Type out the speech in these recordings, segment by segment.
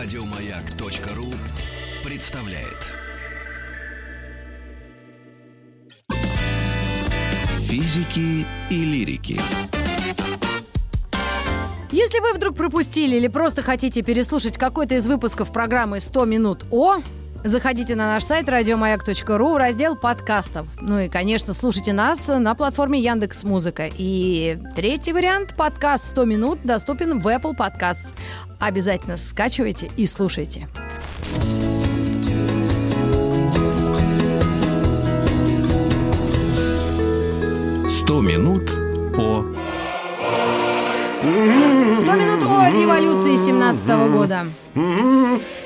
Радиомаяк.ру представляет. Физики и лирики. Если вы вдруг пропустили или просто хотите переслушать какой-то из выпусков программы «100 минут О», Заходите на наш сайт радиомаяк.ру, раздел подкастов. Ну и, конечно, слушайте нас на платформе Яндекс Музыка. И третий вариант подкаст «100 минут» доступен в Apple Podcasts. Обязательно скачивайте и слушайте. «100 минут по...» «100 минут о революции 17 года».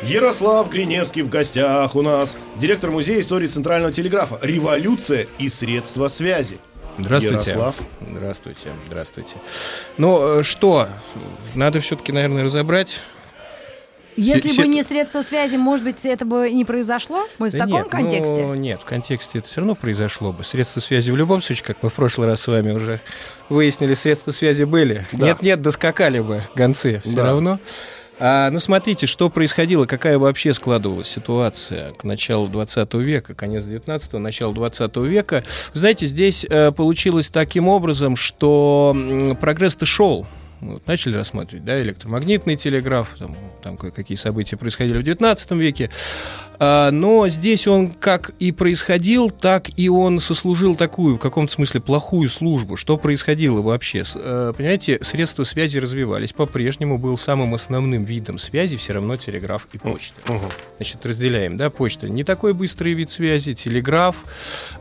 Ярослав Гриневский в гостях у нас, директор музея истории Центрального телеграфа. Революция и средства связи. Здравствуйте. Ярослав. Здравствуйте, здравствуйте. Ну, э, что, надо все-таки, наверное, разобрать. Если Се- бы не средства связи, может быть, это бы не произошло? Мы в Да таком нет, контексте? Ну, нет, в контексте это все равно произошло бы. Средства связи в любом случае, как мы в прошлый раз с вами уже выяснили, средства связи были. Да. Нет-нет, доскакали бы гонцы все Да. равно. А, ну, смотрите, что происходило, какая вообще складывалась ситуация к началу 20 века, конец 19-го, начало 20 века. Вы знаете, здесь э, получилось таким образом, что прогресс-то шел. Мы Вот, начали рассматривать, да, электромагнитный телеграф, там, там кое-какие события происходили в 19 веке. А, но здесь он как и происходил, так и он сослужил такую, в каком-то смысле, плохую службу. Что происходило вообще? Э, Понимаете, средства связи развивались. По-прежнему был самым основным видом связи все равно телеграф и почта. Значит, разделяем, да, почта. Не такой быстрый вид связи, телеграф,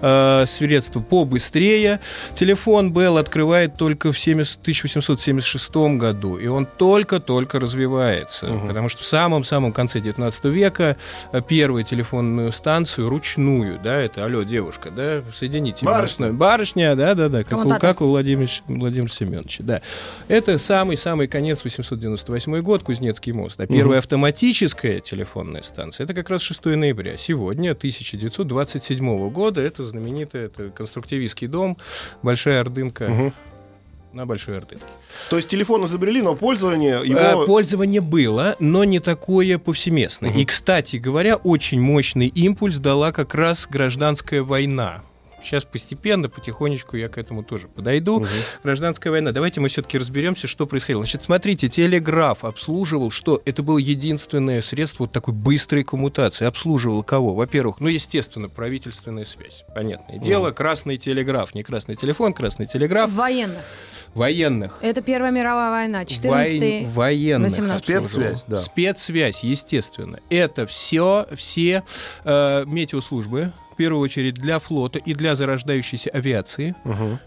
э, средства побыстрее. Телефон Bell открывает только в 70 1876 году, и он только-только развивается, потому что в самом-самом конце 19 века э, первую телефонную станцию ручную, да, это, алло, девушка, да, соедините меня Барышня. нами. Барышня, да-да-да, как, у, Коммутатор. как у Владимира, Владимира Семеновича, да. Это самый-самый конец 898 год, Кузнецкий мост. А первая автоматическая телефонная станция, это как раз 6 ноября. Сегодня, 1927 года, это знаменитый это конструктивистский дом, Большая Ордынка на Большой Ордынке. То есть телефон изобрели, но пользование Э, его... Пользование было, но не такое повсеместное. И, кстати говоря, очень мощный импульс дала как раз гражданская война. Сейчас постепенно, потихонечку я к этому тоже подойду. Гражданская война. Давайте мы все-таки разберемся, что происходило. Значит, смотрите, телеграф обслуживал, что это было единственное средство вот такой быстрой коммутации. Обслуживал кого? Во-первых, ну, естественно, правительственная связь. Понятное дело, красный телеграф, не красный телефон, красный телеграф. Военных. Военных. Это Первая мировая война, 14 Вой- военных 18. Спецсвязь, да. Спецсвязь, естественно. Это все, все э, метеослужбы, первую очередь для флота и для зарождающейся авиации,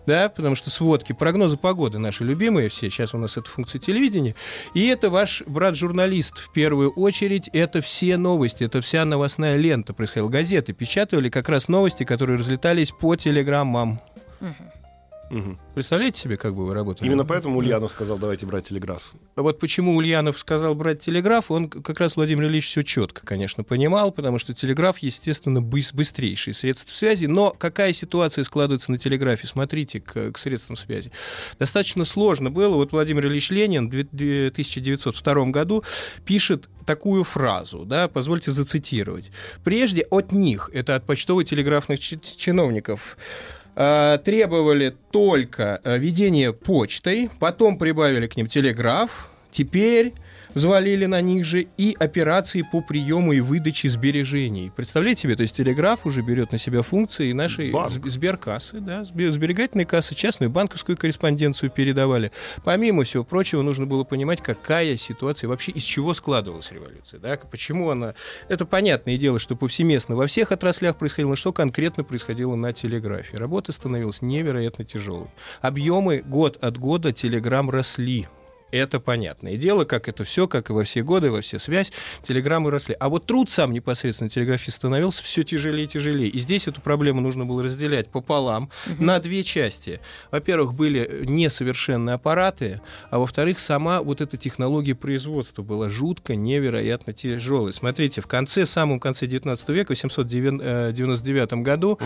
да, потому что сводки, прогнозы погоды наши любимые все, сейчас у нас это функция телевидения, и это ваш брат-журналист в первую очередь, это все новости, это вся новостная лента происходила. Газеты печатали как раз новости, которые разлетались по телеграммам. Мгм. Представляете себе, как бы вы работали? Именно поэтому Ульянов сказал, давайте брать телеграф. А Вот почему Ульянов сказал брать телеграф, он как раз Владимир Ильич все четко, конечно, понимал, потому что телеграф, естественно, быс- быстрейшее средство связи. Но какая ситуация складывается на телеграфе? Смотрите, к, к средствам связи. Достаточно сложно было. Вот Владимир Ильич Ленин в две- две- 1902 году пишет такую фразу, да, позвольте зацитировать. Прежде от них, это от почтово-телеграфных чи- чиновников, требовали только э, ведение почтой, потом прибавили к ним телеграф, теперь взвалили на них же и операции по приему и выдаче сбережений. Представляете себе, то есть телеграф уже берет на себя функции нашей Банк. сб- сберкассы, да, сбе- сберегательной кассы, частную банковскую корреспонденцию передавали. Помимо всего прочего, нужно было понимать, какая ситуация, вообще из чего складывалась революция, да, почему она... Это понятное дело, что повсеместно во всех отраслях происходило, но что конкретно происходило на телеграфе. Работа становилась невероятно тяжелой. Объемы год от года телеграмм росли. Это понятное дело, как это все, как и во все годы, во все связь, телеграммы росли. А вот труд сам непосредственно телеграфист становился все тяжелее и тяжелее. И здесь эту проблему нужно было разделять пополам на две части. Во-первых, были несовершенные аппараты, а во-вторых, сама вот эта технология производства была жутко, невероятно тяжелой. Смотрите, в конце, самом конце 19 века, в 799 году,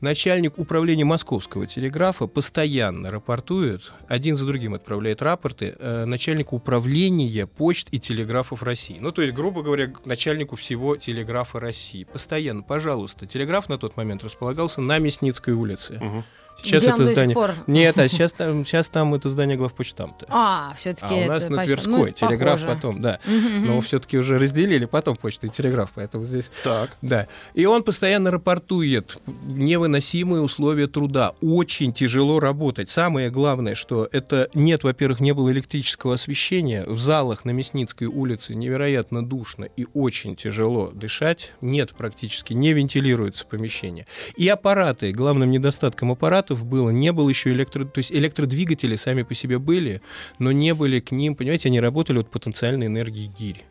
начальник управления московского телеграфа постоянно рапортует, один за другим отправляет рапорты э, начальнику управления почт и телеграфов России. Ну, то есть, грубо говоря, начальнику всего телеграфа России. Постоянно, пожалуйста. Телеграф на тот момент располагался на Мясницкой улице. Мгм. Сейчас Где это здание. пор? Нет, а сейчас там, сейчас там это здание главпочтамта. А, все-таки А у нас на Тверской телеграф потом, да. Но все-таки уже разделили потом почту и телеграф, поэтому здесь Так. да. И он постоянно рапортует невыносимые условия труда. Очень тяжело работать. Самое главное, что это нет, во-первых, не было электрического освещения. В залах на Мясницкой улице невероятно душно и очень тяжело дышать. Нет практически, не вентилируется помещение. И аппараты. Главным недостатком аппаратов было, не было еще электро... То есть электродвигатели сами по себе были, но не были к ним, понимаете, они работали от потенциальной энергии гирь.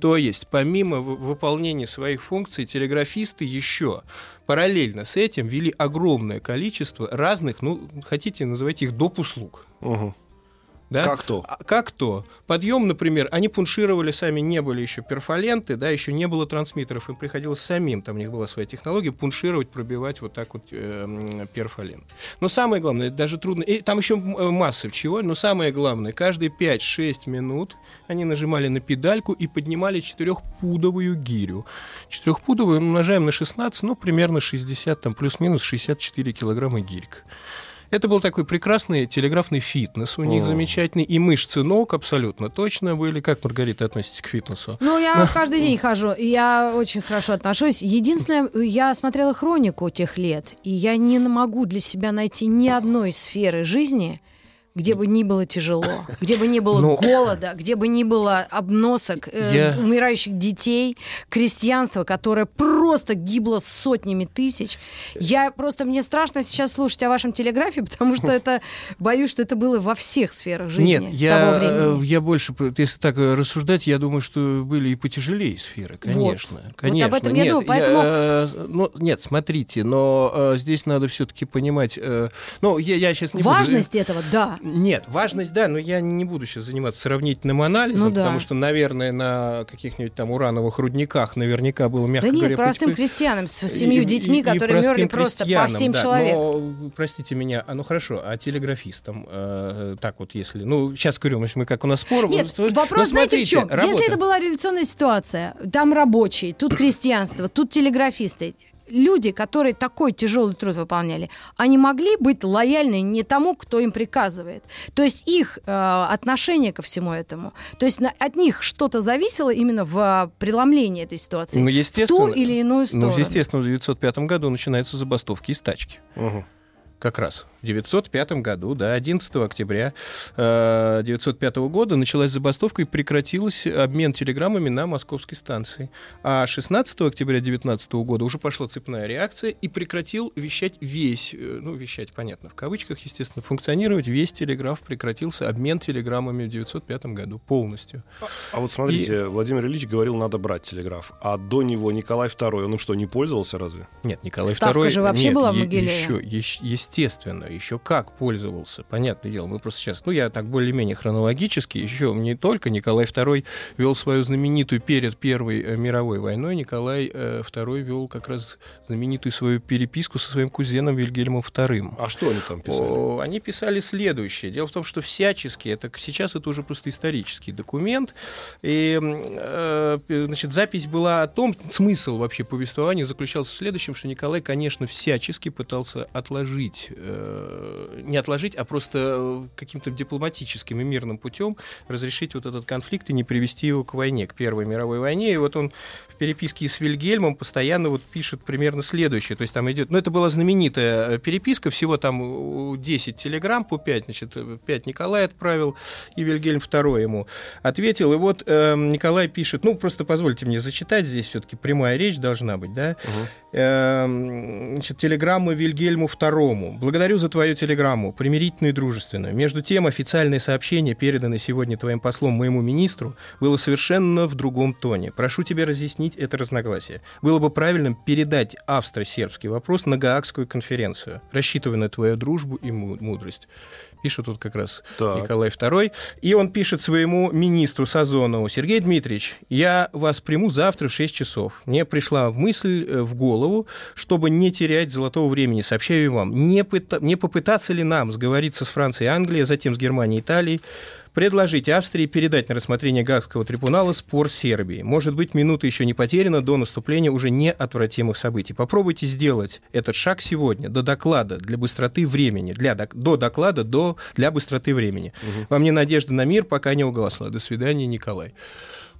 То есть, помимо вы- выполнения своих функций, телеграфисты еще параллельно с этим вели огромное количество разных, ну, хотите, называйте их доп. услуг. Мгм. Да? Как то? А Как то? Подъем, например, они пуншировали сами, не были еще перфоленты, да, еще не было трансмиттеров, им приходилось самим, там у них была своя технология, пуншировать, пробивать вот так вот э, перфолент. Но самое главное, даже трудно, и там еще э, масса чего, но самое главное, каждые 5-6 минут они нажимали на педальку и поднимали четырехпудовую гирю. Четырехпудовую умножаем на 16, ну, примерно 60, там, плюс-минус 64 килограмма гирька. Это был такой прекрасный телеграфный фитнес у них О. замечательный, и мышцы ног абсолютно точно были. Как, Маргарита, относитесь к фитнесу? Ну, я каждый день хожу, и я очень хорошо отношусь. Единственное, я смотрела хронику тех лет, и я не могу для себя найти ни одной сферы жизни, где бы ни было тяжело, где бы ни было Ну, голода, где бы ни было обносок, э, Я- умирающих детей, крестьянство, которое просто гибло сотнями тысяч. Я просто, мне страшно сейчас слушать о вашем телеграфе, потому что это, боюсь, что это было во всех сферах жизни Нет, того я, времени. э, я больше, если так э, рассуждать, я думаю, что были и потяжелее сферы, конечно. Вот конечно. об этом я нет, думаю, поэтому- э, ну, нет, смотрите, но э, здесь надо все-таки понимать... э, ну, я, я сейчас не буду- Важность этого, да. Нет, важность, да, но я не буду сейчас заниматься сравнительным анализом, Ну да. потому что, наверное, на каких-нибудь там урановых рудниках наверняка было, мягко Да нет, говоря, простым потеплее. крестьянам с семью И- детьми, и- и которые простым мерли просто по 7 да. человек. Но, простите меня, а ну хорошо, а телеграфистам, э, так вот если, ну сейчас говорю, мы- как у нас спор. Нет, вот, вопрос, ну, знаете, в смотрите, чем? работа. Если это была революционная ситуация, там рабочие, тут крестьянство, тут телеграфисты, люди, которые такой тяжелый труд выполняли, они могли быть лояльны не тому, кто им приказывает. То есть их э, отношение ко всему этому, то есть на- от них что-то зависело именно в э, преломлении этой ситуации. Ну, в ту естественно. или иную сторону. Ну, естественно, в 1905 году начинаются забастовки и стачки. Мгм. Как раз в 905 году, да, 11 октября э, 905 года началась забастовка и прекратился обмен телеграммами на московской станции. А 16 октября 19 года уже пошла цепная реакция и прекратил вещать весь, э, ну, вещать, понятно, в кавычках, естественно, функционировать весь телеграф, прекратился обмен телеграммами в 905 году полностью. А вот смотрите, Владимир Ильич говорил, надо брать телеграф. А до него Николай II, он им что, не пользовался разве? Нет, Николай Ставка II... же вообще нет, была в Могилеве. Еще, ещ- естественно, еще как пользовался. Понятное дело, мы просто сейчас... Ну, я так более-менее хронологически. Еще не только Николай II вел свою знаменитую перед Первой э, мировой войной, Николай э, II вел как раз знаменитую свою переписку со своим кузеном Вильгельмом II. А что они там писали? Они писали следующее. Дело в том, что всячески, это сейчас это уже просто исторический документ, и э, значит, запись была о том, смысл вообще повествования заключался в следующем, что Николай, конечно, всячески пытался отложить, э, не отложить, а просто э, каким-то дипломатическим и мирным путем разрешить вот этот конфликт и не привести его к войне, к Первой мировой войне. И вот он в переписке с Вильгельмом постоянно вот пишет примерно следующее. То есть там идет, ну это была знаменитая э, переписка, всего там э, 10 телеграмм по 5, значит, 5 Николай отправил, и Вильгельм II ему ответил. И вот э, Николай пишет, ну просто позвольте мне зачитать, здесь все-таки прямая речь должна быть, да? Эм, значит, телеграмма Вильгельму II. Благодарю за твою телеграмму, примирительную и дружественную. Между тем, официальное сообщение, переданное сегодня твоим послом моему министру, было совершенно в другом тоне. Прошу тебя разъяснить это разногласие. Было бы правильным передать австро-сербский вопрос на Гаагскую конференцию, рассчитывая на твою дружбу и му- мудрость. Пишет тут как раз Так. Николай II. И он пишет своему министру Сазонову, Сергей Дмитриевич, я вас приму завтра в 6 часов. Мне пришла в мысль, э, в голову, голову, чтобы не терять золотого времени. Сообщаю вам, не, пыта- не попытаться ли нам сговориться с Францией и Англией, а затем с Германией и Италией, предложить Австрии передать на рассмотрение Гаагского трибунала спор Сербии. Может быть, минута еще не потеряна до наступления уже неотвратимых событий. Попробуйте сделать этот шаг сегодня, до доклада, для быстроты времени, для, до доклада, до, для быстроты времени. Угу. Вам не надежда на мир, пока не угасла. До свидания, Николай.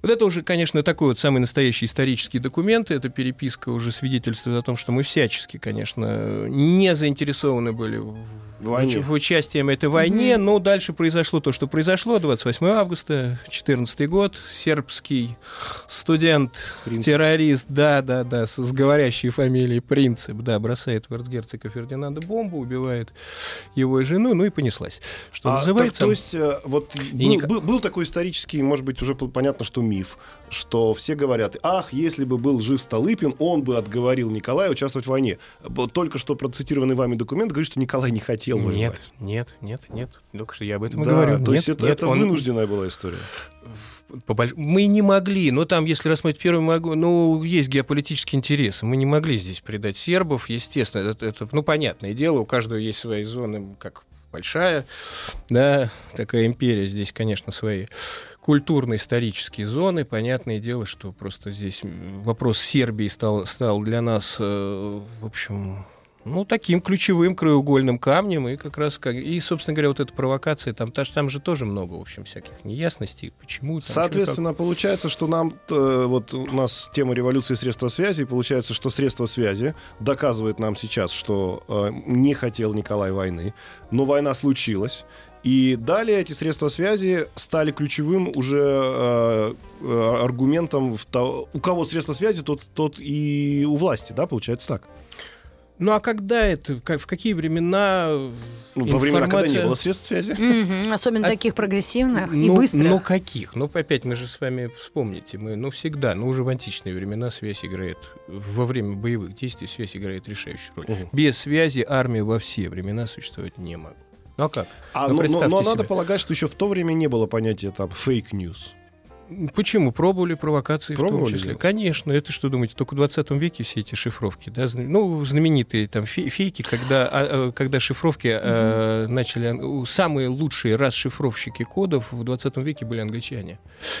Вот это уже, конечно, такой вот самый настоящий исторический документ. Эта переписка уже свидетельствует о том, что мы всячески, конечно, не заинтересованы были в, войне. в участии этой войне. Mm-hmm. Но дальше произошло то, что произошло. 28 августа 2014 год. Сербский студент, Принцип. террорист, да, да, да, с, с говорящей фамилией Принцип, да, бросает в эрцгерцога Фердинанда бомбу, убивает его и жену, ну и понеслась. Что а, называется. Так, то есть, э, вот был, был, был такой исторический, может быть, уже понятно, что мир миф, что все говорят, ах, если бы был жив Столыпин, он бы отговорил Николая участвовать в войне. Только что процитированный вами документ говорит, что Николай не хотел нет, воевать. Нет, нет, нет, только что я об этом да, говорю. То нет, есть это, нет, это он... вынужденная была история мы не могли, но там, если рассмотреть первый, ну, есть геополитические интересы, мы не могли здесь предать сербов, естественно, это, это ну, понятное дело, у каждого есть свои зоны, как большая, да, такая империя, здесь, конечно, свои культурно-исторические зоны. Понятное дело, что просто здесь вопрос Сербии стал, стал для нас, э, в общем, ну, таким ключевым краеугольным камнем, и как раз, как, и, собственно говоря, вот эта провокация, там, там же тоже много, в общем, всяких неясностей, почему. Там, Соответственно, что, получается, что нам, э, вот у нас тема революции средства связи, получается, что средства связи доказывает нам сейчас, что э, не хотел Николай войны, но война случилась, и далее эти средства связи стали ключевым уже э, э, аргументом, в то, у кого средства связи, тот, тот и у власти, да, получается так. Ну а когда это, как, в какие времена ну, Во времена, когда не было средств связи? Mm-hmm, особенно а, таких прогрессивных ну, и быстрых. Ну каких? Ну опять мы же с вами вспомните, мы, ну всегда, ну уже в античные времена связь играет, во время боевых действий связь играет решающую роль. Uh-huh. Без связи армия во все времена существовать не могла. Ну а как? А, ну, но, но, но надо полагать, что еще в то время не было понятия там fake news. Почему? Пробовали провокации Пробовали в том числе. Конечно. Это что думаете, только в 20 веке все эти шифровки, да? Ну, знаменитые там фейки, когда, а, а, когда шифровки mm-hmm. начали... Самые лучшие расшифровщики кодов в 20 веке были англичане.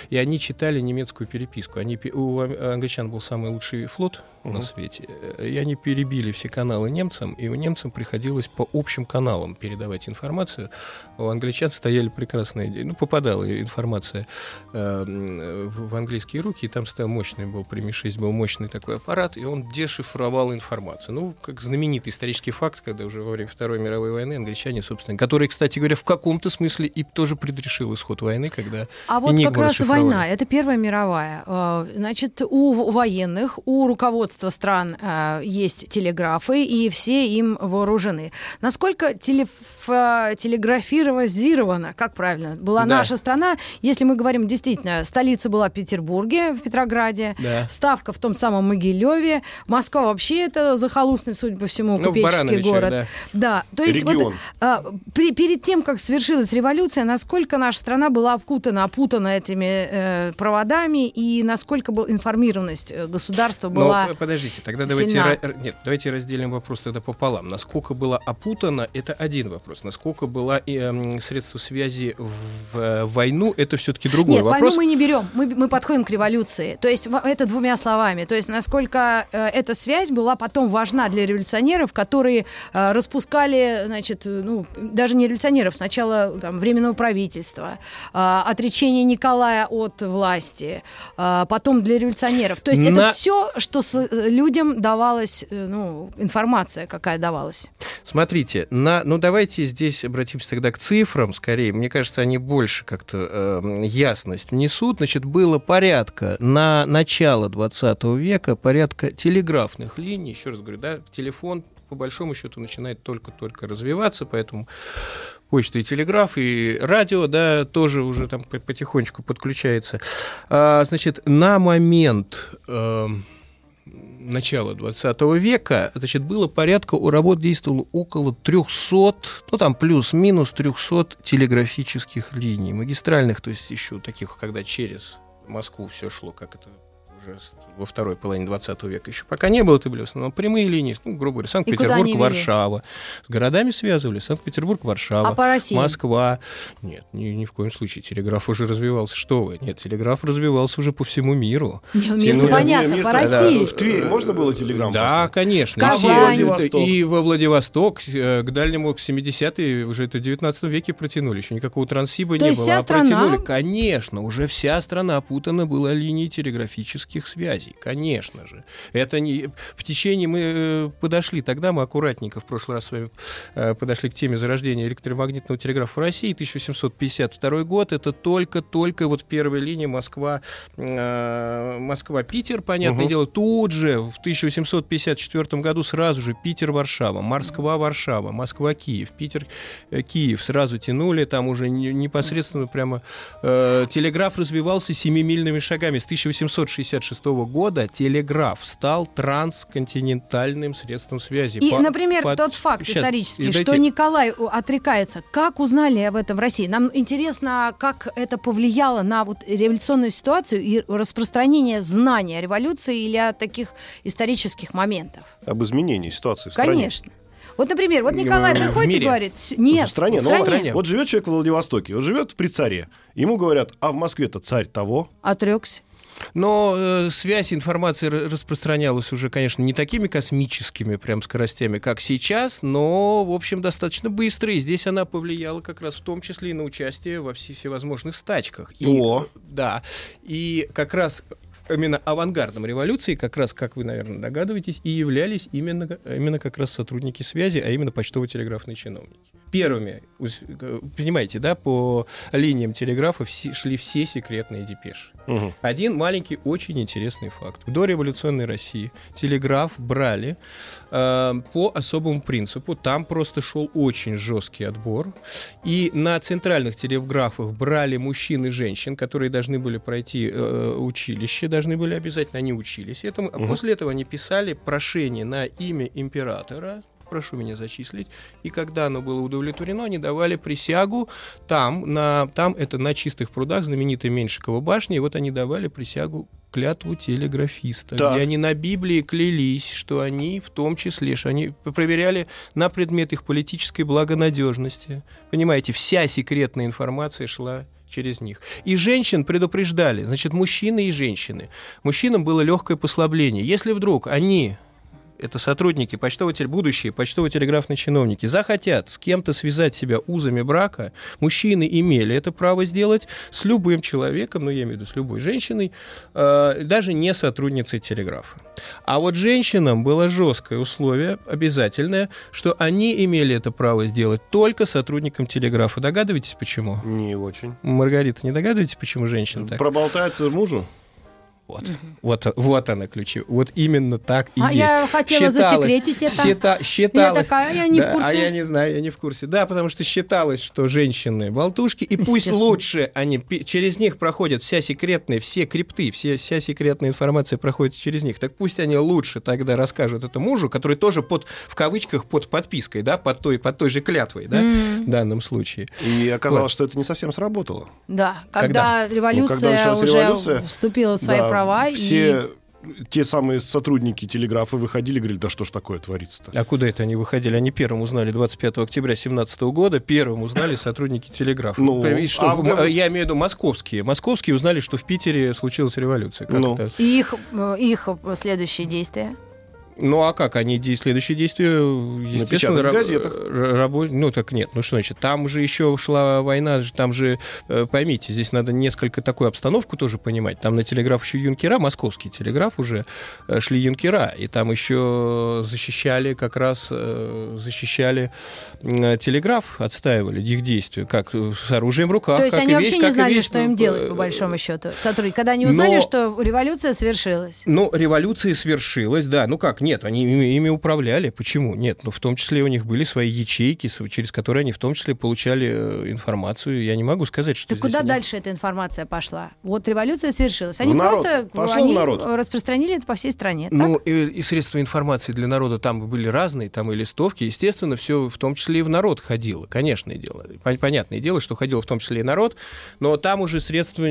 И они читали немецкую переписку. Они, у англичан был самый лучший флот угу. на свете. И они перебили все каналы немцам, и у немцам приходилось по общим каналам передавать информацию. У англичан стояли прекрасные... Ну, попадала информация э, в английские руки, и там стоял мощный был, при Ми-6 был мощный такой аппарат, и он дешифровал информацию. Ну, как знаменитый исторический факт, когда уже во время Второй мировой войны англичане, собственно, которые, кстати говоря, в каком-то смысле и тоже предрешил исход войны, когда А вот как раз война, это Первая мировая. Э, значит, у военных, у руководства руководства стран э, есть телеграфы, и все им вооружены. Насколько телеф... телеграфировано, как правильно, была да. наша страна, если мы говорим действительно, столица была в Петербурге, в Петрограде, да. ставка в том самом Могилеве, Москва вообще это захолустный, судя по всему, ну, купеческий город. Да. да, то есть Регион. вот э, при, перед тем, как свершилась революция, насколько наша страна была окутана, опутана этими э, проводами, и насколько была информированность э, государства была... Но, подождите, тогда давайте, нет, давайте разделим вопрос тогда пополам. Насколько было опутано, это один вопрос. Насколько была э, средства связи в э, войну, это все-таки другой нет, вопрос. войну мы не берем, мы, мы подходим к революции. То есть это двумя словами. То есть насколько э, эта связь была потом важна для революционеров, которые э, распускали, значит, ну, даже не революционеров, сначала там, временного правительства, э, отречение Николая от власти, э, потом для революционеров. То есть На... это все, что с, людям давалась, э, ну, информация какая давалась? Смотрите, на, ну давайте здесь обратимся тогда к цифрам скорее. Мне кажется, они больше как-то э, ясность внесут. Значит, было порядка на начало 20 века, порядка телеграфных линий. Еще раз говорю, да, телефон по большому счету начинает только-только развиваться, поэтому почта и телеграф, и радио, да, тоже уже там потихонечку подключается. А, значит, на момент... Э, начала 20 века, значит, было порядка, у работ действовало около 300, ну там плюс-минус 300 телеграфических линий, магистральных, то есть еще таких, когда через Москву все шло, как это уже во второй половине 20 века еще пока не было, это были в основном прямые линии, ну, грубо говоря, Санкт-Петербург? Варшава. С городами связывали Санкт-Петербург, Варшава. А по России? Москва. Нет, ни, ни в коем случае. Телеграф уже развивался. Что вы? Нет, телеграф развивался уже по всему миру. Не, мир Тянули- понятно, Мир- по России. В Тверь можно было телеграмму Да, послать? конечно. В И все- Казань. Владивосток. И во Владивосток, э, к дальнему, к 70-е, уже это в 19 веке протянули. Еще никакого трансиба То не есть было. вся а страна- протянули. Конечно, уже вся страна опутана была линией телеграфических связей. Конечно же. Это не... В течение мы э, подошли, тогда мы аккуратненько в прошлый раз с вами э, подошли к теме зарождения электромагнитного телеграфа в России, 1852 год. Это только-только вот первая линия Москва, э, Москва-Питер, понятное Мгм. дело. Тут же в 1854 году сразу же Питер-Варшава, Москва-Варшава, Москва-Киев, Питер-Киев сразу тянули, там уже не- непосредственно прямо э, телеграф развивался семимильными шагами. С 1866 года телеграф стал трансконтинентальным средством связи. И, По- например, по- тот факт Щас, исторический, дайте- что Николай у- отрекается. Как узнали об этом в России? Нам интересно, как это повлияло на вот революционную ситуацию и распространение знания о революции или о таких исторических моментах. Об изменении ситуации в стране. Конечно. Вот, например, вот Николай В приходит и говорит, «С- нет, в стране. в Ну, стране. стране. Вот живет человек в Владивостоке, вот живет при царе. Ему говорят, а в Москве-то царь того. отрекся. Но э, связь информации ра- распространялась уже, конечно, не такими космическими прям скоростями, как сейчас, но, в общем, достаточно быстро. И здесь она повлияла как раз в том числе и на участие во все- всевозможных стачках. И, О. Да. И как раз именно авангардом революции, как раз, как вы, наверное, догадываетесь, и являлись именно, именно как раз сотрудники связи, а именно почтово-телеграфные чиновники. Первыми, э, понимаете, да, по линиям телеграфа все- шли все секретные депеши. Мгм. Один маленький, очень интересный факт. В дореволюционной России телеграф брали э, по особому принципу. Там просто шел очень жесткий отбор. И на центральных телеграфах брали мужчин и женщин, которые должны были пройти э, училище, должны были обязательно, они учились этому. А Мгм. после этого они писали прошение на имя императора, прошу меня зачислить. И когда оно было удовлетворено, они давали присягу там, на, там это на чистых прудах, знаменитая Меньшикова башня, и вот они давали присягу клятву телеграфиста, Так. где они на Библии клялись, что они в том числе, что они проверяли на предмет их политической благонадежности. Понимаете, вся секретная информация шла через них. И женщин предупреждали, значит, мужчины и женщины. Мужчинам было легкое послабление. Если вдруг они это сотрудники, почтово будущие почтово-телеграфные чиновники, захотят с кем-то связать себя узами брака, мужчины имели это право сделать с любым человеком, ну, я имею в виду с любой женщиной, э, даже не сотрудницей телеграфа. А вот женщинам было жесткое условие, обязательное, что они имели это право сделать только сотрудникам телеграфа. Догадываетесь, почему? Не очень. Маргарита, не догадываетесь, почему женщина так? Проболтается мужу? Вот. Вот, вот она ключи. Вот именно так и А есть. я хотела засекретить это. счита- считалось, Я такая, я не в Да, курсе. А я не знаю, я не в курсе. Да, потому что считалось, что женщины болтушки, и пусть лучше они через них проходят вся секретная, все крипты, все, вся секретная информация проходит через них. Так пусть они лучше тогда расскажут это мужу, который тоже под, в кавычках, под подпиской, да, под той, под той же клятвой, да, М. в данном случае. И оказалось, Вот. что это не совсем сработало. Да, Когда? когда, революция Ну, когда уже революция, вступила в свои Да, права. и- Все те самые сотрудники телеграфа выходили и говорили, да что ж такое творится-то? А куда это они выходили? Они первым узнали 25 октября 2017 года, первым узнали сотрудники телеграфа. Ну, И что, а в- я имею в виду московские. Московские узнали, что в Питере случилась революция. Как Ну. это? И их, э, их следующие действия. Ну а как они следующие действия, естественно, газетах. рабо- Ну так нет, ну что значит? Там же еще шла война, там же э, поймите, здесь надо несколько такую обстановку тоже понимать. Там на телеграф еще юнкера, московский телеграф уже э, шли юнкера, и там еще защищали как раз э, защищали телеграф, отстаивали их действия, как с оружием в руках. То есть как они и вообще весь- не знали, весь, что ну, им делать, по большому счету, сотрудники. Когда они узнали, но- что революция свершилась. Ну, революция свершилась, да. Ну как, нет, они ими, управляли. Почему? Нет, ну в том числе у них были свои ячейки, через которые они в том числе получали э, информацию. Я не могу сказать, что Так здесь куда они- дальше эта информация пошла? Вот революция свершилась. Они В народ. просто Пошла они народ. распространили это по всей стране. Ну, и, и средства информации для народа там были разные, там и листовки. Естественно, все в том числе и в народ ходило, конечное дело. Пон- Понятное дело, что ходило в том числе и народ, но там уже средства,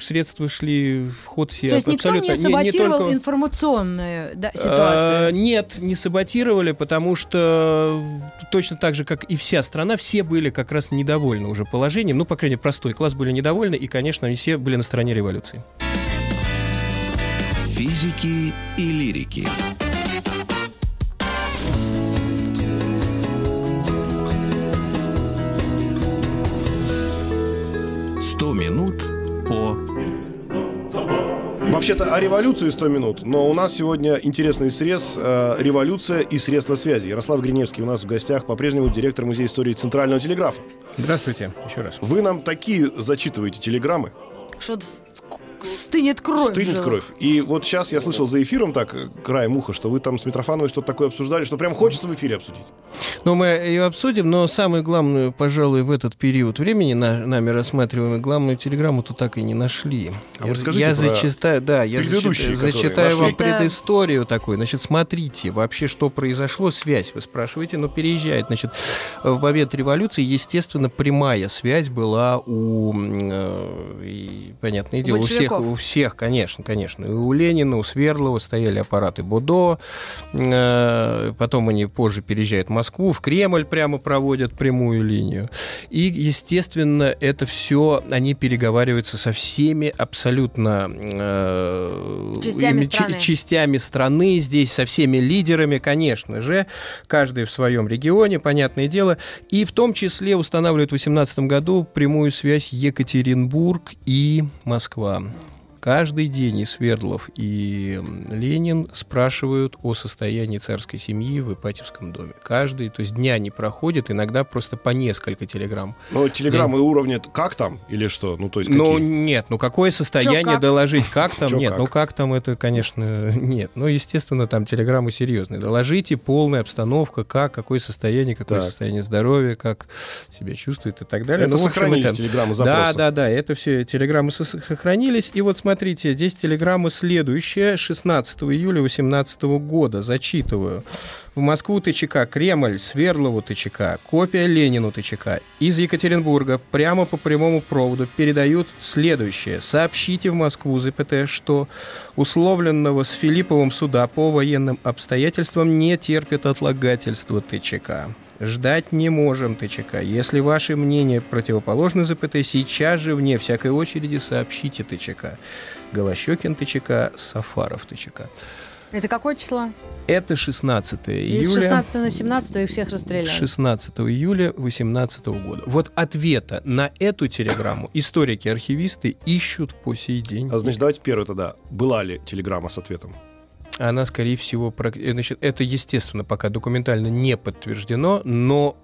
средства шли в ход все То есть никто абсолютно... не саботировал только- информационную да, А, ситуацию. Нет, не саботировали, потому что точно так же, как и вся страна, все были как раз недовольны уже положением. Ну, по крайней мере, простой класс были недовольны, и, конечно, они все были на стороне революции. Физики и лирики. Сто минут по Вообще-то о революции 100 минут, но у нас сегодня интересный срез э, «Революция и средства связи». Ярослав Гриневский у нас в гостях, по-прежнему директор Музея истории Центрального телеграфа. Здравствуйте, еще раз. Вы нам такие зачитываете телеграммы, Что-то стынет кровь. стынет жилах. кровь. И вот сейчас я слышал за эфиром так, э, краем уха, что вы там с Митрофановой что-то такое обсуждали, что прям хочется в эфире обсудить. Ну, мы ее обсудим, но самое главное, пожалуй, в этот период времени на, нами рассматриваемую главную телеграмму-то так и не нашли. А вы я расскажите я про зачитаю, да, я предыдущие, зачитаю, зачитаю вам предысторию такую. Значит, смотрите, вообще, что произошло, связь, вы спрашиваете, но переезжает. Значит, в момент революции, естественно, прямая связь была у, э, и, понятное дело, у всех, у всех, конечно, конечно. И у Ленина, у Свердлова стояли аппараты Будо, э, потом они позже переезжают в Москву, в Кремль прямо проводят прямую линию. И, естественно, это все, они переговариваются со всеми абсолютно э, Частями ими- страны. частями страны, здесь со всеми лидерами, конечно же, каждый в своем регионе, понятное дело, и в том числе устанавливают в 18 году прямую связь Екатеринбург и Москва. Каждый день и Свердлов, и Ленин спрашивают о состоянии царской семьи в Ипатьевском доме. Каждый, то есть дня не проходит, иногда просто по несколько телеграмм. Но телеграммы уровня «как там?» или что? Ну, то есть Ну, какие? нет, ну какое состояние как? доложить? Как там? Чё Нет, как? ну как там это, конечно, нет. Ну, естественно, там телеграммы серьезные. Доложите полная обстановка, как, какое состояние, какое Так. состояние здоровья, как себя чувствует и так далее. Это Ну, в общем, сохранились это- телеграммы Да, запроса. да, да, это все телеграммы со- сохранились. И вот смотрите, здесь телеграмма следующая, 16 июля 2018 года, зачитываю. В Москву ТЧК, Кремль, Свердлову ТЧК, копия Ленину ТЧК. Из Екатеринбурга прямо по прямому проводу передают следующее. Сообщите в Москву, ЗПТ, что условленного с Филипповым суда по военным обстоятельствам не терпит отлагательства ТЧК. Ждать не можем ТЧК. Если ваши мнения противоположны ЗПТ, сейчас же вне всякой очереди сообщите ТЧК. Голощекин ТЧК, Сафаров ТЧК. Это какое число? Это 16 Из июля. 16 на 17 их всех расстреляли. 16 июля 2018 года. Вот ответа на эту телеграмму историки-архивисты ищут по сей день. А, значит, давайте первое тогда. Была ли телеграмма с ответом? Она, скорее всего, э, значит, это, естественно, пока документально не подтверждено, но...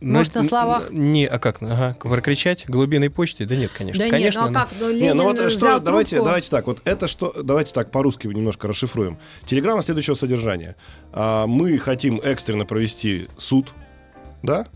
Может, на словах? Не, а как? Ага, прокричать? Голубиной почте? Да нет, конечно. Да конечно, нет, ну а она- как? Ну, Не, Ленин ну вот взял что, давайте, давайте так, вот это что, давайте так по-русски немножко расшифруем. Телеграмма следующего содержания. А, мы хотим экстренно провести суд, да?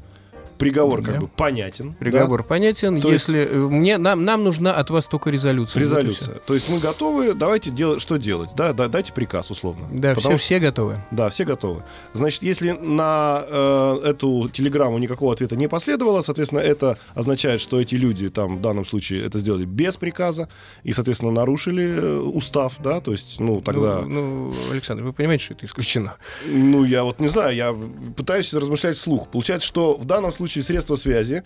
Приговор как Да. бы понятен. Приговор понятен. То есть- если э, мне нам нам нужна от вас только да? резолюция. Вот Резолюция. То есть мы готовы, давайте делать, что делать? Да, да, дайте приказ условно. Да, Потому все, все готовы. Да, все готовы. Значит, если на э, эту телеграмму никакого ответа не последовало, соответственно, это означает, что эти люди там в данном случае это сделали без приказа и, соответственно, нарушили э, устав, да, то есть, ну, тогда, Ну, ну, Александр, вы понимаете, что это исключено? ну, я вот не знаю, я пытаюсь размышлять вслух. Получается, что в данном случае средства связи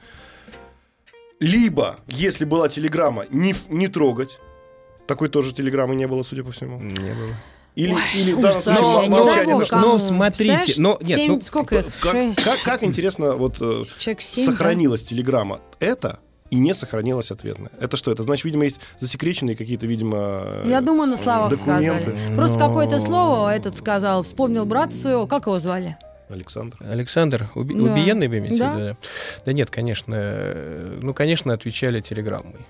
либо, если была телеграмма, не, не трогать, такой тоже телеграммы не было, судя по всему. Не было. Или, или в данном случае молчание. дай бог, Ну, но смотрите, но нет, семь- ну, сколько? Как, как- как интересно, вот э, Человек семь, да? сохранилась телеграмма это и не сохранилась ответная. Это что? Это значит, видимо, есть засекреченные какие-то, видимо... Я думаю, на словах документы. сказали. Просто Но- какое-то слово этот сказал, вспомнил брата своего, как его звали? Александр. Александр, уби- Да. убиенный вы имеете? Да. Да. Да нет, конечно, э, ну, конечно, отвечали телеграммой.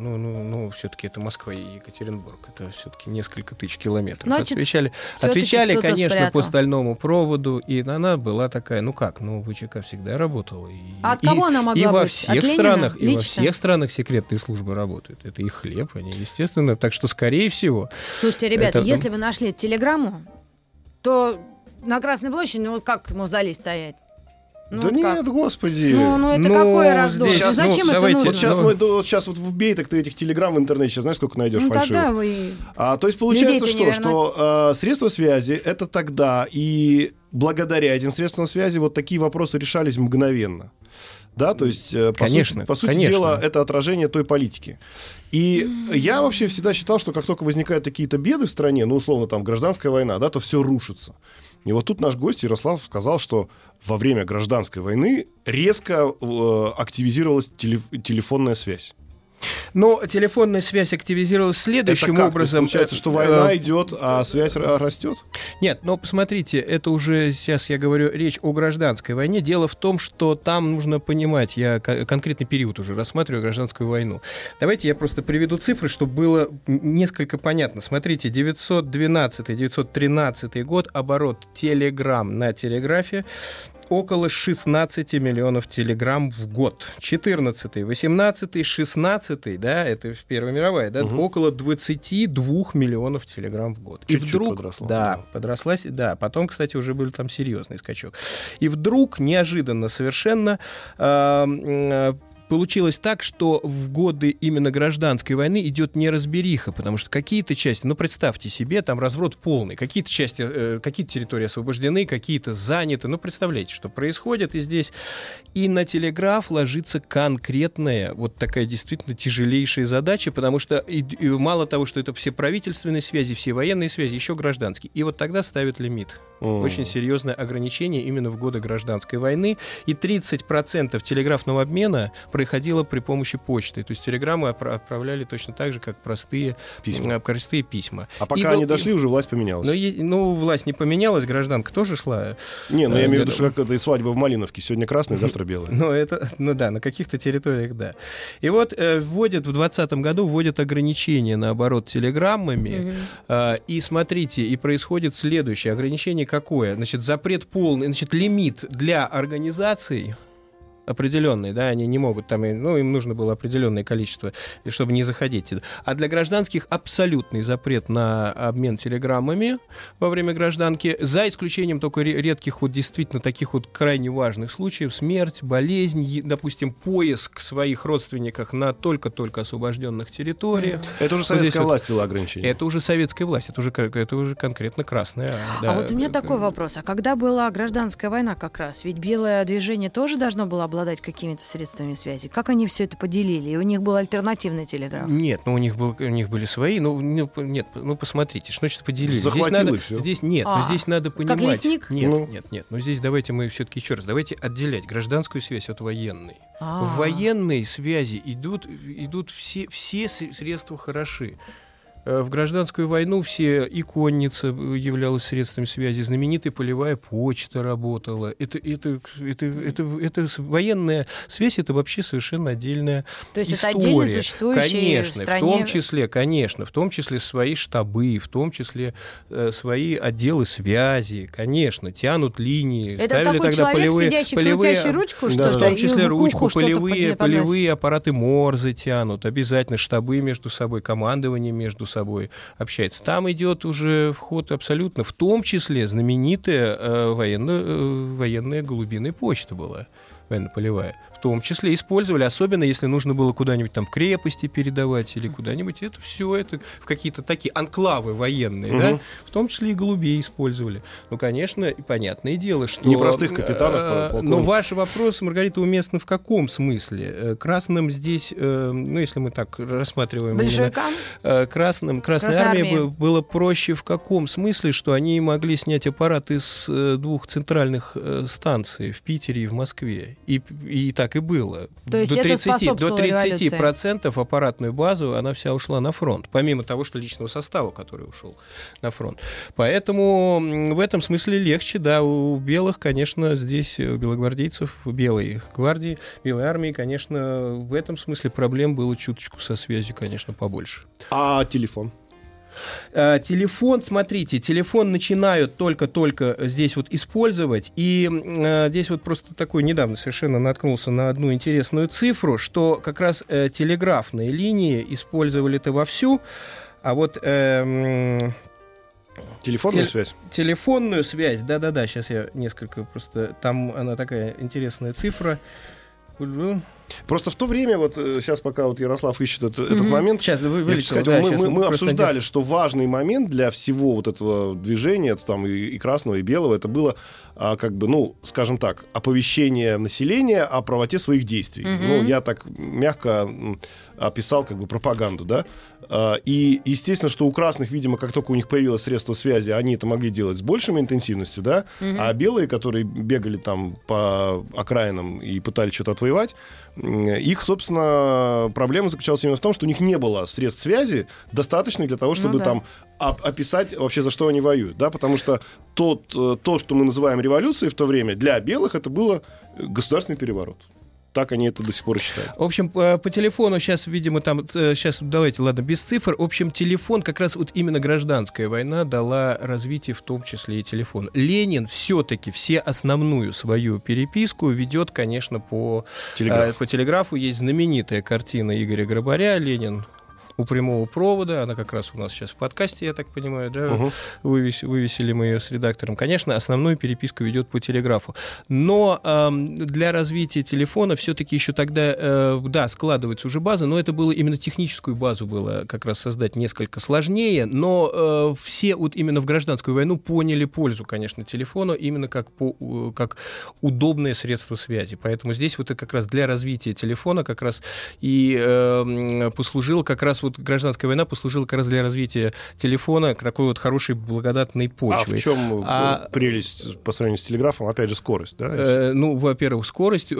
Ну, ну, ну все-таки это Москва и Екатеринбург. Это все-таки несколько тысяч километров. Значит, отвечали, отвечали конечно, спрятал. по стальному проводу. И она была такая, ну как, ну ВЧК всегда работала. И, А от и- кого она могла и во быть? всех От Ленина? странах, и во Лично? всех странах секретные службы работают. Это их хлеб, они, естественно. Так что, скорее всего, Слушайте, ребята, Это- если вы нашли телеграмму, то на Красной площади, ну как мавзолей стоять? Ну, да вот как? нет, господи. Ну, ну это Ну, какой раздор? здесь- Ну, ну, зачем это давайте, нужно? Вот сейчас, Ну. мы, вот сейчас вот вбей, так ты этих телеграмм в интернете, сейчас знаешь, сколько найдешь ну фальшивых? тогда вы... А, то есть получается что? Что э, средства связи это тогда, и благодаря этим средствам связи вот такие вопросы решались мгновенно. Да, то есть, э, по Конечно, сути, по сути конечно. дела, это отражение той политики. И я вообще всегда считал, что как только возникают какие-то беды в стране, ну, условно, там, гражданская война, да, то все рушится. И вот тут наш гость Ярослав сказал, что во время гражданской войны резко э, активизировалась теле- телефонная связь. Но телефонная связь активизировалась следующим это как? То образом. Получается, что Э, война идет, а связь растет? Нет, но посмотрите, это уже сейчас я говорю речь о гражданской войне. Дело в том, что там нужно понимать, я ко- конкретный период уже рассматриваю гражданскую войну. Давайте я просто приведу цифры, чтобы было несколько понятно. Смотрите, 912-913 год, оборот телеграмм на телеграфе около 16 миллионов телеграмм в год. 14 18 16 да, это Первая мировая, да, Мгм. около 22 миллионов телеграмм в год. Чуть-чуть и вдруг, подросла, да, да. подросла, с- да, потом, кстати, уже был там серьезный скачок. И вдруг, неожиданно совершенно, а, Получилось так, что в годы именно гражданской войны идет неразбериха, потому что какие-то части, ну представьте себе, там разворот полный, какие-то части, э, какие-то территории освобождены, какие-то заняты, ну представляете, что происходит и здесь. И на телеграф ложится конкретная, вот такая действительно тяжелейшая задача, потому что и- и мало того, что это все правительственные связи, все военные связи, еще гражданские. И вот тогда ставят лимит. М. Очень серьезное ограничение именно в годы гражданской войны. И 30% телеграфного обмена происходило при помощи почты. То есть телеграммы отпра- отправляли точно так же, как простые Письма. э, простые письма. А пока И они был- дошли, уже власть поменялась. Но, е- ну, власть не поменялась, гражданка тоже шла. Не, ну я э, имею в виду, что как это и свадьба в Малиновке. Сегодня красная, завтра белая. Ну, это, ну да, на каких-то территориях, да. И вот э, вводят в 2020 году вводят ограничения на оборот телеграммами. А, и смотрите, и происходит следующее. Ограничение какое? Значит, запрет полный, значит, лимит для организаций определенный, да, они не могут там, ну, им нужно было определенное количество, чтобы не заходить. А для гражданских абсолютный запрет на обмен телеграммами во время гражданки, за исключением только ре- редких вот действительно таких вот крайне важных случаев, смерть, болезнь, допустим, поиск своих родственников на только-только освобожденных территориях. Это уже Вот здесь советская вот- власть ввела ограничения. Это уже советская власть, это уже, это уже конкретно красная. да. А вот у меня такой вопрос. А когда была гражданская война как раз, ведь белое движение тоже должно было обладать какими-то средствами связи. Как они все это поделили? И у них был альтернативный телеграф. Нет, ну у них, был, у них были свои, ну, ну, нет, ну посмотрите, что значит поделились. Захватил здесь надо, и всё. здесь нет, А, но здесь надо как понимать. лесник? Нет, Ну. нет, нет. Но здесь давайте мы все-таки еще раз, давайте отделять гражданскую связь от военной. А. В военной связи идут, идут все, все средства хороши. Э, В гражданскую войну все и конница э, являлась средством связи, знаменитая полевая почта работала. Это, это, это, это, это с- военная связь это вообще совершенно отдельная То есть это история. отдельно существующие конечно, в стране... том числе, конечно, в том числе свои штабы, в том числе э, свои отделы связи, конечно, тянут линии, Это ставили такой тогда человек, полевые, сидящий, полевые, ручку, Да, что-то, в том числе в ручку, полевые, под- полевые аппараты Морзе тянут, обязательно штабы между собой, командование между собой общается. Там идет уже вход абсолютно, в том числе знаменитая э, военно- э, военная голубиная почта была военно-полевая. В том числе использовали, особенно если нужно было куда-нибудь там крепости передавать или куда-нибудь. Это все это в какие-то такие анклавы военные, Мгм. да? В том числе и голубей использовали. Ну, конечно, и понятное дело, что... Непростых капитанов, э, полковников. Но ваш вопрос, Маргарита, уместно в каком смысле? Э, Красным здесь, э, ну, если мы так рассматриваем... именно, Большевикам? э, красным, Красной Красной армии армии. бы- было проще в каком смысле, что они могли снять аппарат из э, двух центральных э, станций в Питере и в Москве. И, и так так и было. То есть до это 30, до способствовало 30 процентов аппаратную базу она вся ушла на фронт, помимо того, что личного состава, который ушел на фронт. Поэтому в этом смысле легче, да, у белых, конечно, здесь, у белогвардейцев, у белой гвардии, белой армии, конечно, в этом смысле проблем было чуточку со связью, конечно, побольше. А телефон? Э, Телефон, смотрите, телефон начинают только-только здесь вот использовать, и э, здесь вот просто такой недавно совершенно наткнулся на одну интересную цифру, что как раз э, телеграфные линии использовали-то вовсю, а вот эм, Телефонную Теле- связь? телефонную связь, да-да-да, сейчас я несколько просто, там она такая интересная цифра. Просто в то время, вот сейчас пока вот Ярослав ищет это- этот Мгм. момент, Сейчас вы вылетело, сказать, да, мы, щас мы- мы обсуждали, что важный момент для всего вот этого движения, это там и, и красного, и белого, это было, а, как бы, ну, скажем так, оповещение населения о правоте своих действий. Мгм. Ну, я так мягко описал как бы пропаганду, да. А, И естественно, что у красных, видимо, как только у них появилось средство связи, они это могли делать с большей интенсивностью, да. А белые, которые бегали там по окраинам и пытались что-то отвоевать, их, собственно, проблема заключалась именно в том, что у них не было средств связи достаточных для того, чтобы да. там оп- описать вообще, за что они воюют, да, потому что тот, э, то, что мы называем революцией в то время, для белых это было государственный переворот. Так они это до сих пор считают. В общем, по, по телефону сейчас, видимо, там, сейчас, давайте, ладно, без цифр. В общем, телефон, как раз вот именно гражданская война дала развитие, в том числе и телефон. Ленин все-таки все основную свою переписку ведет, конечно, по э, по телеграфу. Есть знаменитая картина Игоря Грабаря «Ленин у прямого провода». Она как раз у нас сейчас в подкасте, я так понимаю, да? Мгм. Вывес- вывесили мы ее с редактором. Конечно, основную переписку ведет по телеграфу. Но эм, для развития телефона все-таки еще тогда, э, да, складывается уже база, но это было именно техническую базу было как раз создать несколько сложнее. Но э, все вот именно в гражданскую войну поняли пользу, конечно, телефона именно как, по, э, как удобное средство связи. Поэтому здесь вот это как раз для развития телефона как раз и э, послужило как раз вот гражданская война послужила как раз для развития телефона к такой вот хорошей благодатной А почвой. в чем А- прелесть по сравнению с телеграфом? Опять же, скорость, да? Э, ну, во-первых, скорость. э,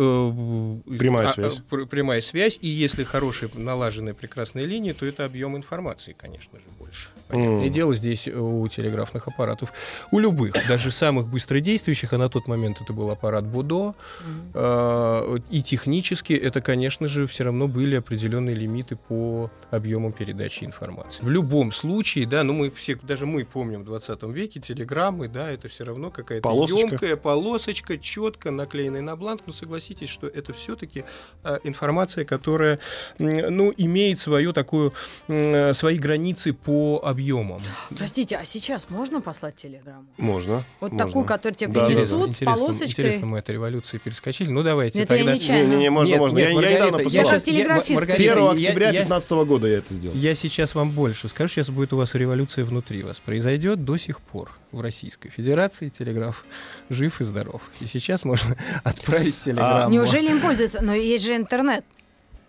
Прямая а, связь. а, пр- прямая связь. И если хорошие налаженные прекрасные линии, то это объем информации, конечно же, больше. Понятное М. дело, здесь э, у телеграфных аппаратов, у любых, даже самых быстродействующих, а на тот момент это был аппарат Будо, э, и технически это, конечно же, все равно были определенные лимиты по объемам передачи информации. В любом случае, да, ну мы все, даже мы помним в 20 веке телеграммы, да, это все равно какая-то Полосочка. емкая полосочка, четко наклеенная на бланк, но согласитесь, что это все-таки информация, которая, ну, имеет свою такую, м, свои границы по объемам. Простите, а сейчас можно послать телеграмму? Можно. Вот можно. такую, которую тебе Да, да, да. принесут с интересно, полосочкой? интересно, мы от революции перескочили. Ну, давайте Это я тогда... нечаянно. Не-не-не, можно, Нет, можно. нет, я, я недавно я посылал. как щас- телеграфист, Маргарита, 1 я- октября я- 2015 года я это сделал. Я сейчас вам больше скажу, сейчас будет у вас революция внутри вас. Произойдет до сих пор в Российской Федерации телеграф жив и здоров. И сейчас можно отправить телеграмму. Неужели им пользуются? Но есть же интернет.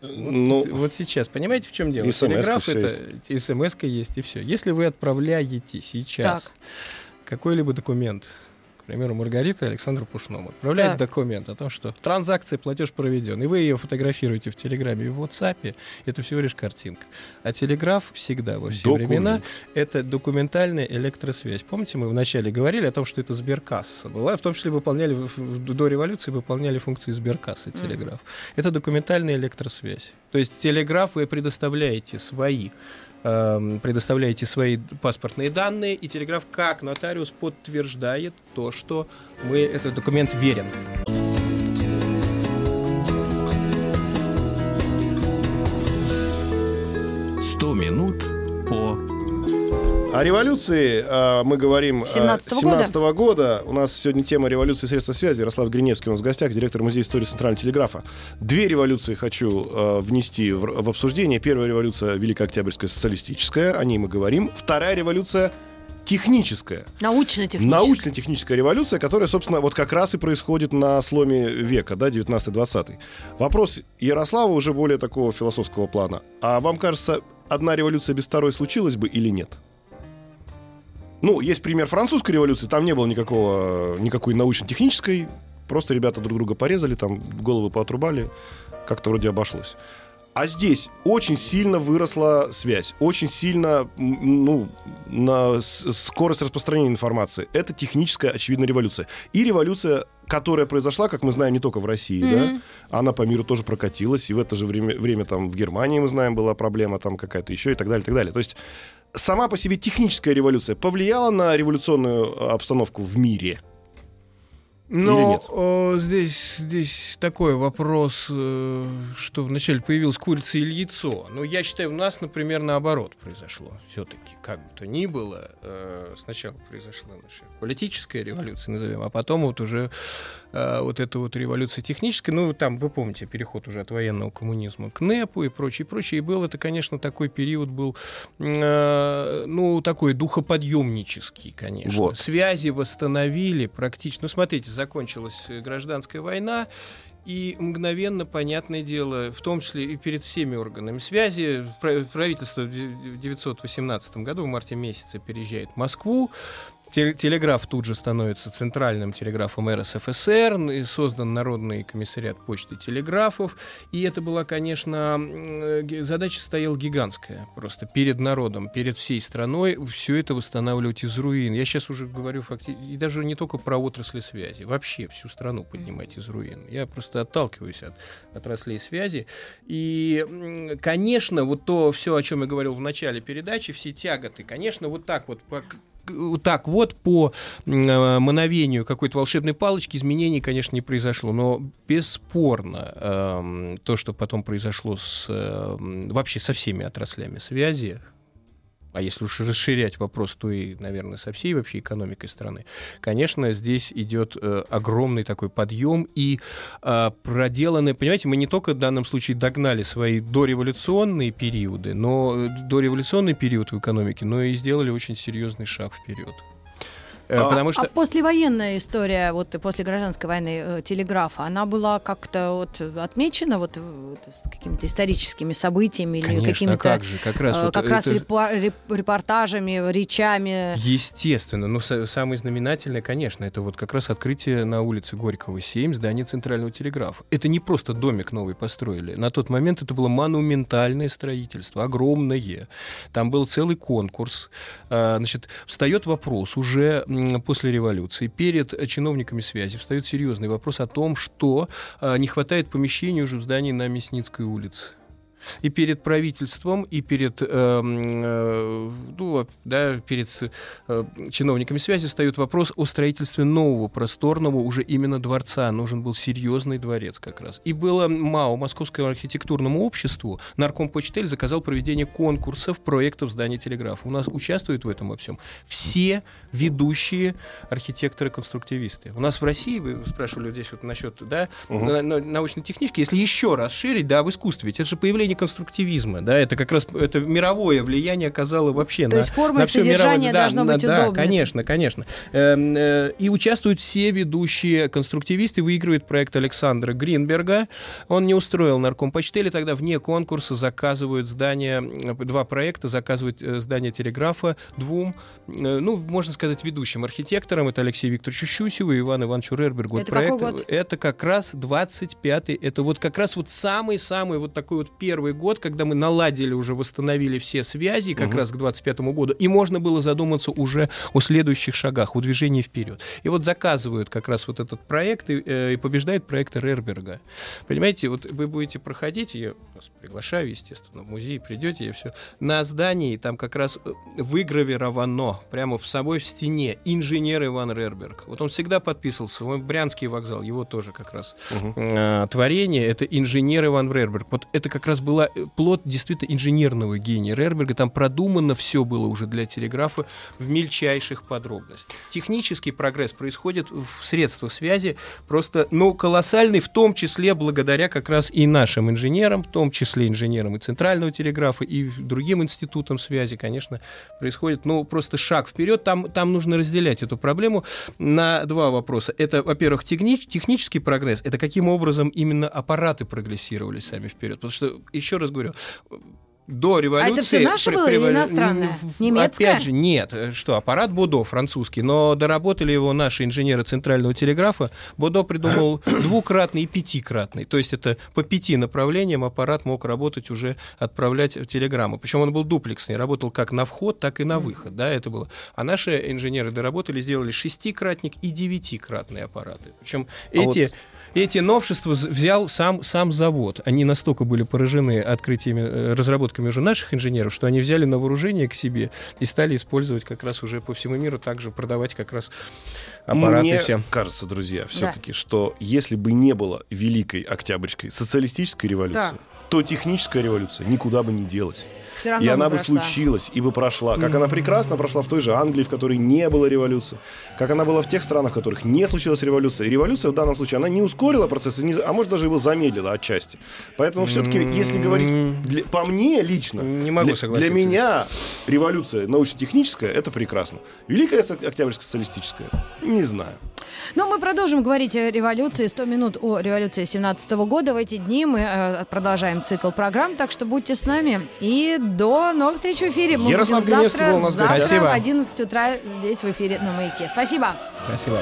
Ну, вот сейчас, понимаете, в чем дело? Телеграф это смс есть и все. Если вы отправляете сейчас Так. какой-либо документ, примеру, Маргарита Александру Пушному, отправляет Так. документ о том, что транзакция, платеж проведен, и вы ее фотографируете в Телеграме и в WhatsApp, это всего лишь картинка. А Телеграф всегда во все Документ. времена это документальная электросвязь. Помните, мы вначале говорили о том, что это Сберкасса была, в том числе выполняли до революции выполняли функции Сберкассы Телеграф. Это документальная электросвязь. То есть Телеграф вы предоставляете свои эм, предоставляете свои паспортные данные, и Телеграф как нотариус подтверждает то, что мы этот документ верен. «100 минут по...» О революции э, мы говорим э, 17-го 17 года. У нас сегодня тема революции и средства связи. Ярослав Гриневский у нас в гостях, директор Музея истории Центрального телеграфа. Две революции хочу э, внести в, в обсуждение. Первая революция Великая Октябрьская социалистическая, о ней мы говорим. Вторая революция техническая. Научно-техническая. Научно-техническая революция, которая, собственно, вот как раз и происходит на сломе века, да, 19-20. Вопрос Ярослава уже более такого философского плана. А вам кажется, одна революция без второй случилась бы или нет? Ну, есть пример французской революции, там не было никакого, никакой научно-технической просто ребята друг друга порезали, там головы поотрубали, как-то вроде обошлось. А здесь очень сильно выросла связь, очень сильно ну, на скорость распространения информации. Это техническая, очевидно, революция. И революция, которая произошла, как мы знаем, не только в России, mm-hmm. да, она по миру тоже прокатилась. И в это же время, время там в Германии, мы знаем, была проблема там какая-то еще и так далее, и так далее. То есть сама по себе техническая революция повлияла на революционную обстановку в мире – но о, здесь, здесь такой вопрос, э, что вначале появилась курица или яйцо. Но я считаю, у нас, например, наоборот произошло. Все-таки, как бы то ни было, э, сначала произошла наша политическая революция, назовем, а потом вот уже э, вот эта вот революция техническая. Ну, там, вы помните, переход уже от военного коммунизма к НЭПу и прочее, прочее. И был это, конечно, такой период был, ну, такой духоподъемнический, конечно. Вот. Связи восстановили практически. Ну, смотрите, закончилась э, гражданская война, и мгновенно, понятное дело, в том числе и перед всеми органами связи, правительство в 1918 году в марте месяце переезжает в Москву, Телеграф тут же становится центральным телеграфом РСФСР, и создан Народный комиссариат почты телеграфов. И это была, конечно, задача стояла гигантская. Просто перед народом, перед всей страной все это восстанавливать из руин. Я сейчас уже говорю фактически, и даже не только про отрасли связи, вообще всю страну поднимать из руин. Я просто отталкиваюсь от отраслей связи. И, конечно, вот то все, о чем я говорил в начале передачи, все тяготы, конечно, вот так вот так вот по э, мановению какой-то волшебной палочки изменений, конечно, не произошло. Но бесспорно э, то, что потом произошло с, э, вообще со всеми отраслями связи, а если уж расширять вопрос, то и, наверное, со всей вообще экономикой страны, конечно, здесь идет э, огромный такой подъем и э, проделанные, понимаете, мы не только в данном случае догнали свои дореволюционные периоды, но э, дореволюционный период в экономике, но и сделали очень серьезный шаг вперед. Э, а, потому что... а послевоенная история, вот после гражданской войны э, телеграфа, она была как-то вот отмечена вот, вот с какими-то историческими событиями Конечно, или какими-то как же, как раз, э, вот как раз это... репортажами, речами? Естественно, но самое знаменательное, конечно, это вот как раз открытие на улице Горького 7 здания Центрального телеграфа. Это не просто домик новый построили. На тот момент это было монументальное строительство, огромное. Там был целый конкурс. А, значит, встает вопрос уже после революции. Перед чиновниками связи встает серьезный вопрос о том, что а, не хватает помещений уже в здании на Мясницкой улице и перед правительством, и перед, э, э, ну, да, перед э, чиновниками связи встает вопрос о строительстве нового просторного уже именно дворца. Нужен был серьезный дворец как раз. И было МАО, Московскому архитектурному обществу, Нарком Почтель заказал проведение конкурсов проектов здания телеграфа. У нас участвуют в этом во всем все ведущие архитекторы-конструктивисты. У нас в России, вы спрашивали здесь вот насчет да, угу. научной техники, если еще раз ширить, да, в искусстве, ведь это же появление конструктивизма, да, это как раз это мировое влияние оказало вообще То на, есть форма на все содержание мировое, должно да, быть да, удобной. конечно, конечно. Эм, э, и участвуют все ведущие конструктивисты, выигрывает проект Александра Гринберга. Он не устроил нарком почтели, тогда вне конкурса заказывают здание, два проекта, заказывают э, здание телеграфа двум, э, ну, можно сказать, ведущим архитекторам. Это Алексей Викторович Щусеву и Иван Иванович Рерберг. Это проект. Это как раз 25-й, это вот как раз вот самый-самый вот такой вот первый год, когда мы наладили уже, восстановили все связи, как угу. раз к 25 году, и можно было задуматься уже о следующих шагах, о движении вперед. И вот заказывают как раз вот этот проект, и, э, и побеждает проект Рерберга. Понимаете, вот вы будете проходить, я вас приглашаю, естественно, в музей, придете, я все, на здании там как раз э, выгравировано, прямо в собой в стене, инженер Иван Рерберг. Вот он всегда подписывался, в Брянский вокзал, его тоже как раз угу. э, творение, это инженер Иван Рерберг. Вот это как раз было была э, плод действительно инженерного гения Рерберга. Там продумано все было уже для телеграфа в мельчайших подробностях. Технический прогресс происходит в средствах связи просто, ну, колоссальный, в том числе благодаря как раз и нашим инженерам, в том числе инженерам и Центрального телеграфа, и другим институтам связи, конечно, происходит, ну, просто шаг вперед. Там, там нужно разделять эту проблему на два вопроса. Это, во-первых, техни- технический прогресс, это каким образом именно аппараты прогрессировали сами вперед. Потому что еще раз говорю, до революции... А это все наше было или иностранное? Немецкое? Опять же, нет. Что, аппарат Бодо французский, но доработали его наши инженеры центрального телеграфа. Бодо придумал двукратный и пятикратный. То есть это по пяти направлениям аппарат мог работать уже, отправлять телеграммы. Причем он был дуплексный, работал как на вход, так и на выход. Да, это было. А наши инженеры доработали, сделали шестикратник и девятикратные аппараты. Причем а эти... Вот эти новшества взял сам, сам завод. Они настолько были поражены открытиями, э, разработками уже наших инженеров, что они взяли на вооружение к себе и стали использовать как раз уже по всему миру, также продавать как раз аппараты Мне всем. кажется, друзья, все-таки, да. что если бы не было Великой Октябрьской социалистической революции, да. то техническая революция никуда бы не делась все равно и она бы прошла. случилась, и бы прошла. Как она прекрасно прошла в той же Англии, в которой не было революции. Как она была в тех странах, в которых не случилась революция. И революция в данном случае, она не ускорила процесс, а может даже его замедлила отчасти. Поэтому все-таки, если говорить, для, по мне лично, не могу для, для меня революция научно-техническая, это прекрасно. Великая Октябрьская социалистическая, не знаю. Но мы продолжим говорить о революции. 100 минут о революции 17 года. В эти дни мы э, продолжаем цикл программ, так что будьте с нами. И до новых встреч в эфире. Мы Ярослав будем завтра, был у нас завтра Спасибо. в 11 утра здесь в эфире на Маяке. Спасибо. Спасибо.